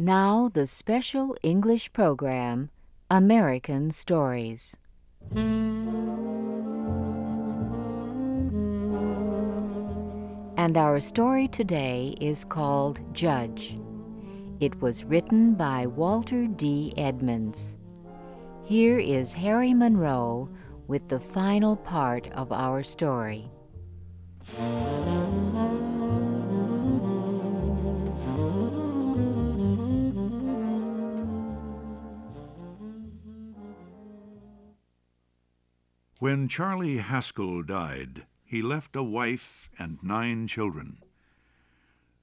Now the special English program, American Stories. And our story today is called Judge. It was written by Walter D. Edmonds. Here is Harry Monroe with the final part of our story. When Charlie Haskell died, he left a wife and nine children.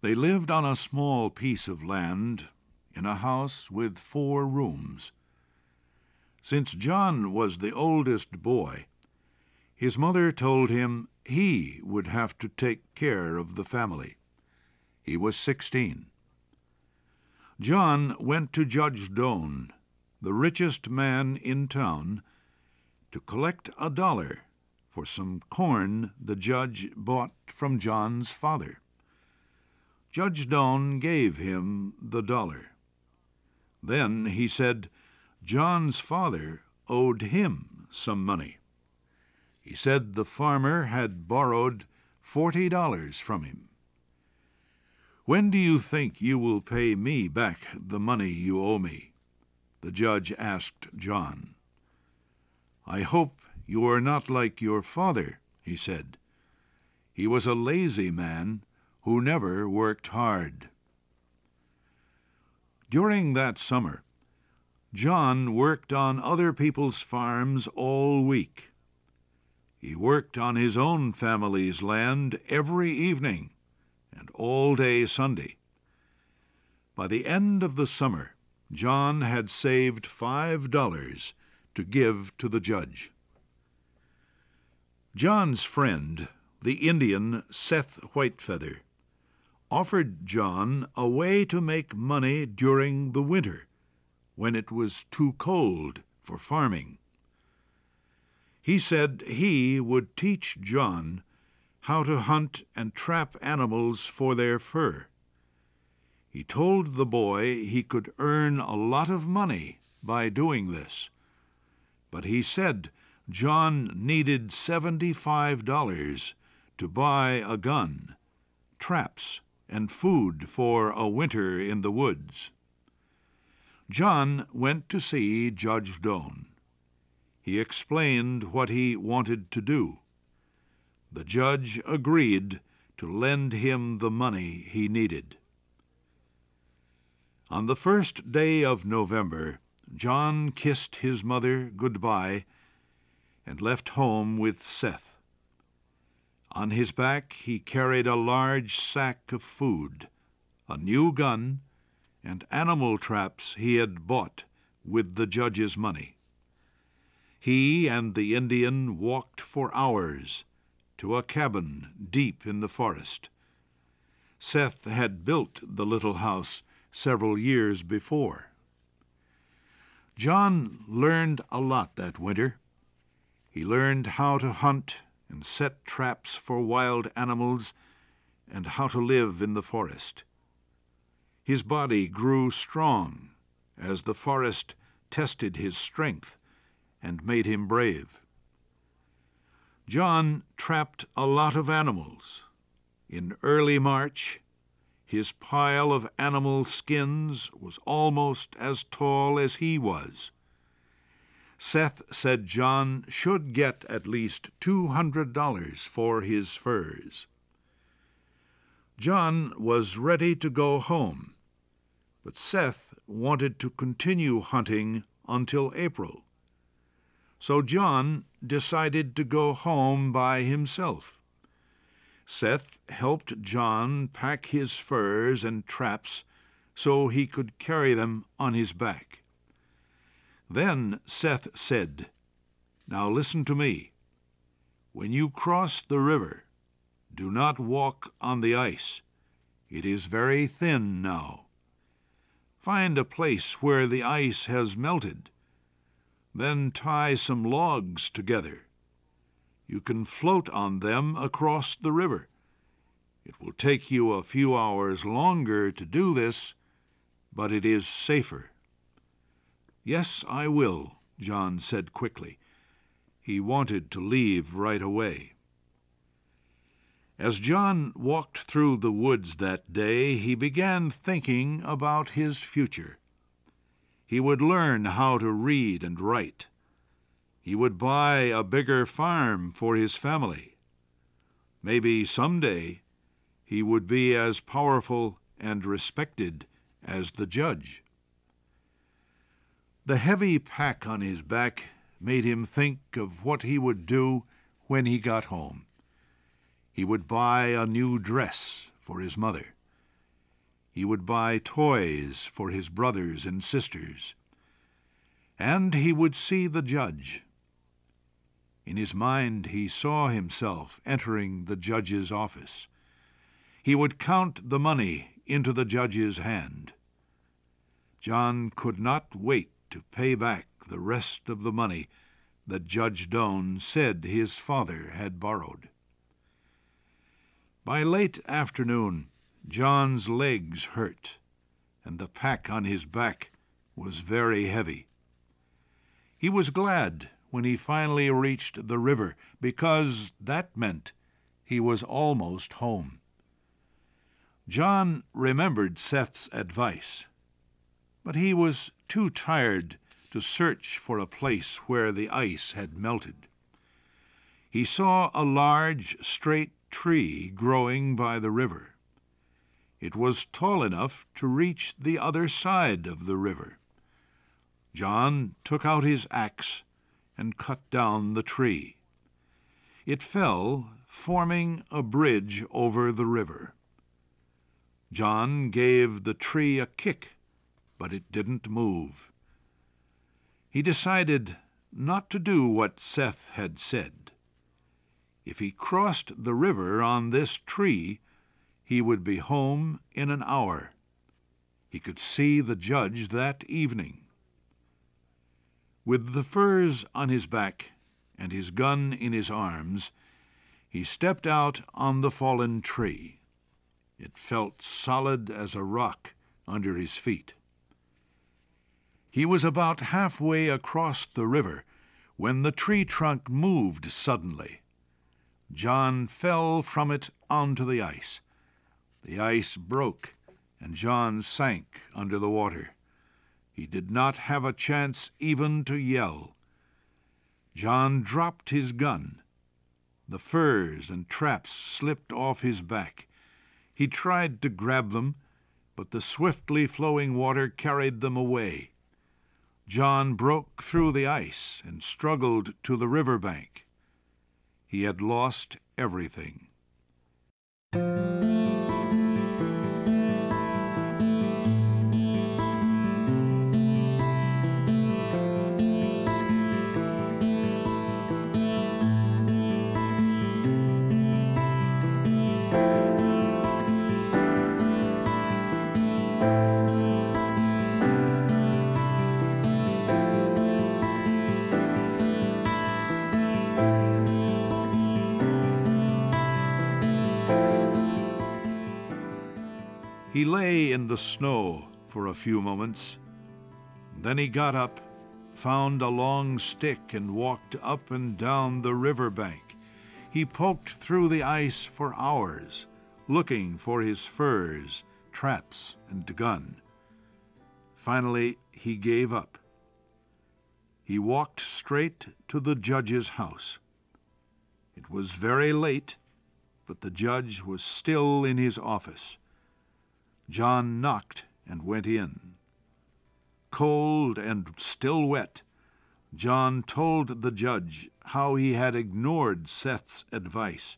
They lived on a small piece of land in a house with four rooms. Since John was the oldest boy, his mother told him he would have to take care of the family. He was sixteen. John went to Judge Doan, the richest man in town, to collect a dollar for some corn the judge bought from John's father. Judge Doan gave him the dollar. Then he said John's father owed him some money. He said the farmer had borrowed forty dollars from him. When do you think you will pay me back the money you owe me? The judge asked John. I hope you are not like your father, he said. He was a lazy man who never worked hard. During that summer, John worked on other people's farms all week. He worked on his own family's land every evening and all day Sunday. By the end of the summer, John had saved five dollars to give to the judge. John's friend, the Indian Seth Whitefeather, offered John a way to make money during the winter when it was too cold for farming. He said he would teach John how to hunt and trap animals for their fur. He told the boy he could earn a lot of money by doing this but he said John needed $75 to buy a gun, traps, and food for a winter in the woods. John went to see Judge Doan. He explained what he wanted to do. The judge agreed to lend him the money he needed. On the first day of November, John kissed his mother good-bye and left home with Seth. On his back he carried a large sack of food, a new gun, and animal traps he had bought with the judge's money. He and the Indian walked for hours to a cabin deep in the forest. Seth had built the little house several years before. John learned a lot that winter. He learned how to hunt and set traps for wild animals and how to live in the forest. His body grew strong as the forest tested his strength and made him brave. John trapped a lot of animals. In early March, his pile of animal skins was almost as tall as he was. Seth said John should get at least two hundred dollars for his furs. John was ready to go home, but Seth wanted to continue hunting until April. So John decided to go home by himself. Seth helped John pack his furs and traps so he could carry them on his back. Then Seth said, Now listen to me. When you cross the river, do not walk on the ice. It is very thin now. Find a place where the ice has melted. Then tie some logs together you can float on them across the river. It will take you a few hours longer to do this, but it is safer. Yes, I will, John said quickly. He wanted to leave right away. As John walked through the woods that day, he began thinking about his future. He would learn how to read and write. He would buy a bigger farm for his family. Maybe some day he would be as powerful and respected as the judge. The heavy pack on his back made him think of what he would do when he got home. He would buy a new dress for his mother. He would buy toys for his brothers and sisters. And he would see the judge. In his mind he saw himself entering the judge's office. He would count the money into the judge's hand. John could not wait to pay back the rest of the money that Judge Doan said his father had borrowed. By late afternoon, John's legs hurt, and the pack on his back was very heavy. He was glad when he finally reached the river because that meant he was almost home. John remembered Seth's advice, but he was too tired to search for a place where the ice had melted. He saw a large, straight tree growing by the river. It was tall enough to reach the other side of the river. John took out his axe and cut down the tree. It fell, forming a bridge over the river. John gave the tree a kick, but it didn't move. He decided not to do what Seth had said. If he crossed the river on this tree, he would be home in an hour. He could see the judge that evening. With the furs on his back and his gun in his arms, he stepped out on the fallen tree. It felt solid as a rock under his feet. He was about halfway across the river when the tree trunk moved suddenly. John fell from it onto the ice. The ice broke, and John sank under the water. He did not have a chance even to yell. John dropped his gun. The furs and traps slipped off his back. He tried to grab them, but the swiftly flowing water carried them away. John broke through the ice and struggled to the river bank. He had lost everything. He lay in the snow for a few moments. Then he got up, found a long stick, and walked up and down the river bank. He poked through the ice for hours, looking for his furs, traps, and gun. Finally, he gave up. He walked straight to the judge's house. It was very late, but the judge was still in his office. John knocked and went in. Cold and still wet, John told the judge how he had ignored Seth's advice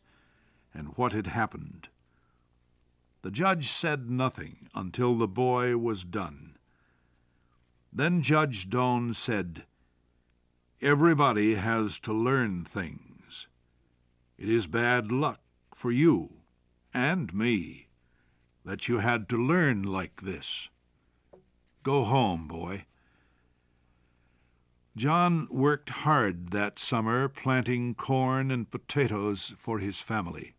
and what had happened. The judge said nothing until the boy was done. Then Judge Doan said, Everybody has to learn things. It is bad luck for you and me that you had to learn like this. Go home, boy. John worked hard that summer planting corn and potatoes for his family.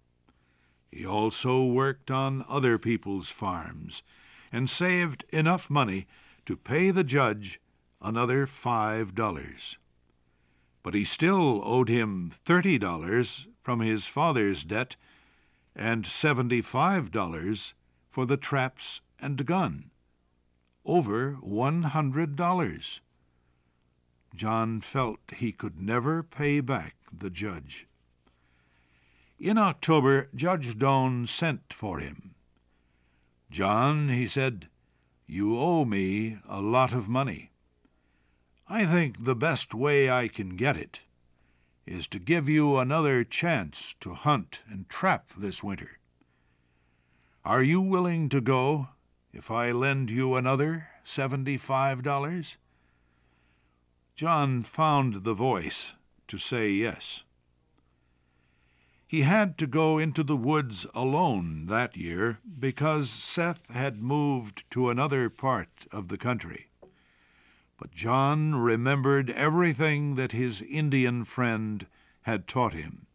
He also worked on other people's farms, and saved enough money to pay the judge another five dollars. But he still owed him thirty dollars from his father's debt and seventy-five dollars for the traps and gun. Over one hundred dollars. John felt he could never pay back the judge. In October, Judge Doan sent for him. John, he said, you owe me a lot of money. I think the best way I can get it is to give you another chance to hunt and trap this winter. Are you willing to go if I lend you another seventy-five dollars? John found the voice to say yes. He had to go into the woods alone that year because Seth had moved to another part of the country. But John remembered everything that his Indian friend had taught him.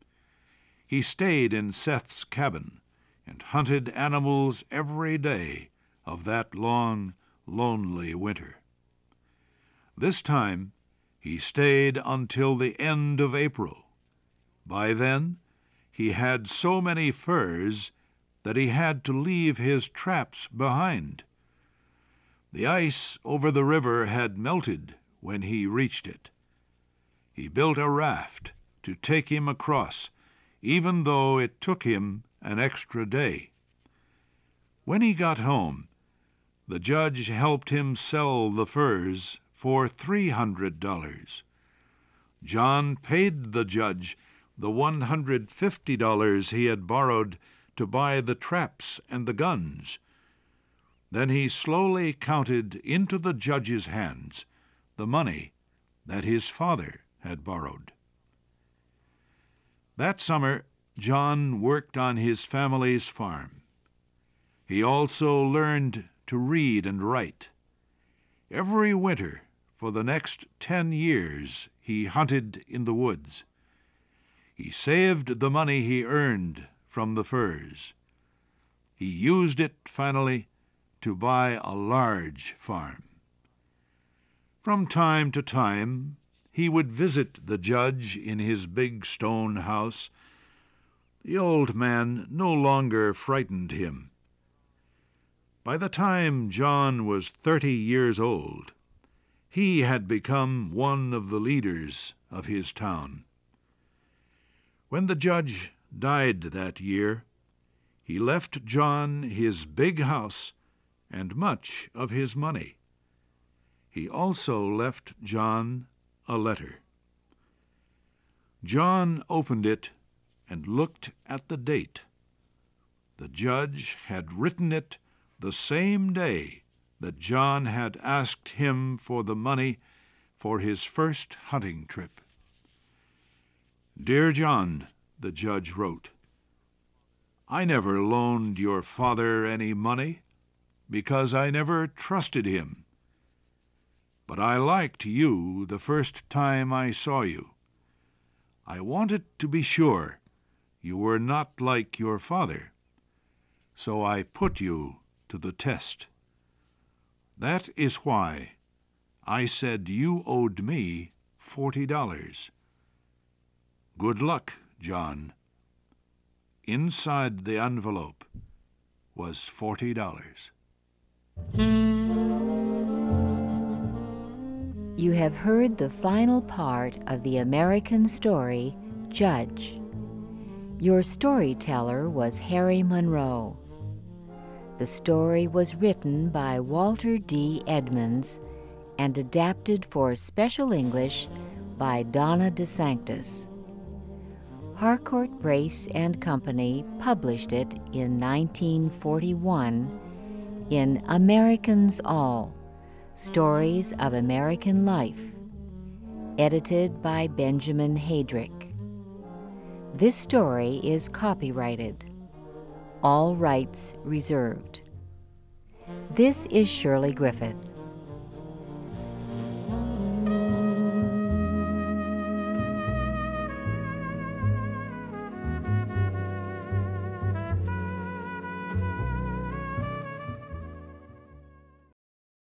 He stayed in Seth's cabin and hunted animals every day of that long, lonely winter. This time he stayed until the end of April. By then, he had so many furs that he had to leave his traps behind. The ice over the river had melted when he reached it. He built a raft to take him across, even though it took him an extra day. When he got home, the judge helped him sell the furs for three hundred dollars. John paid the judge the $150 he had borrowed to buy the traps and the guns. Then he slowly counted into the judge's hands the money that his father had borrowed. That summer, John worked on his family's farm. He also learned to read and write. Every winter for the next ten years he hunted in the woods. He saved the money he earned from the furs. He used it, finally, to buy a large farm. From time to time, he would visit the judge in his big stone house. The old man no longer frightened him. By the time John was thirty years old, he had become one of the leaders of his town. When the judge died that year, he left John his big house and much of his money. He also left John a letter. John opened it and looked at the date. The judge had written it the same day that John had asked him for the money for his first hunting trip. Dear John, the judge wrote, I never loaned your father any money because I never trusted him. But I liked you the first time I saw you. I wanted to be sure you were not like your father, so I put you to the test. That is why I said you owed me forty dollars. Good luck, John. Inside the envelope was forty dollars. You have heard the final part of the American story, Judge. Your storyteller was Harry Monroe. The story was written by Walter D. Edmonds and adapted for special English by Donna DeSanctis. Harcourt Brace and Company published it in 1941 in Americans All Stories of American Life, edited by Benjamin Heydrick. This story is copyrighted. All rights reserved. This is Shirley Griffith.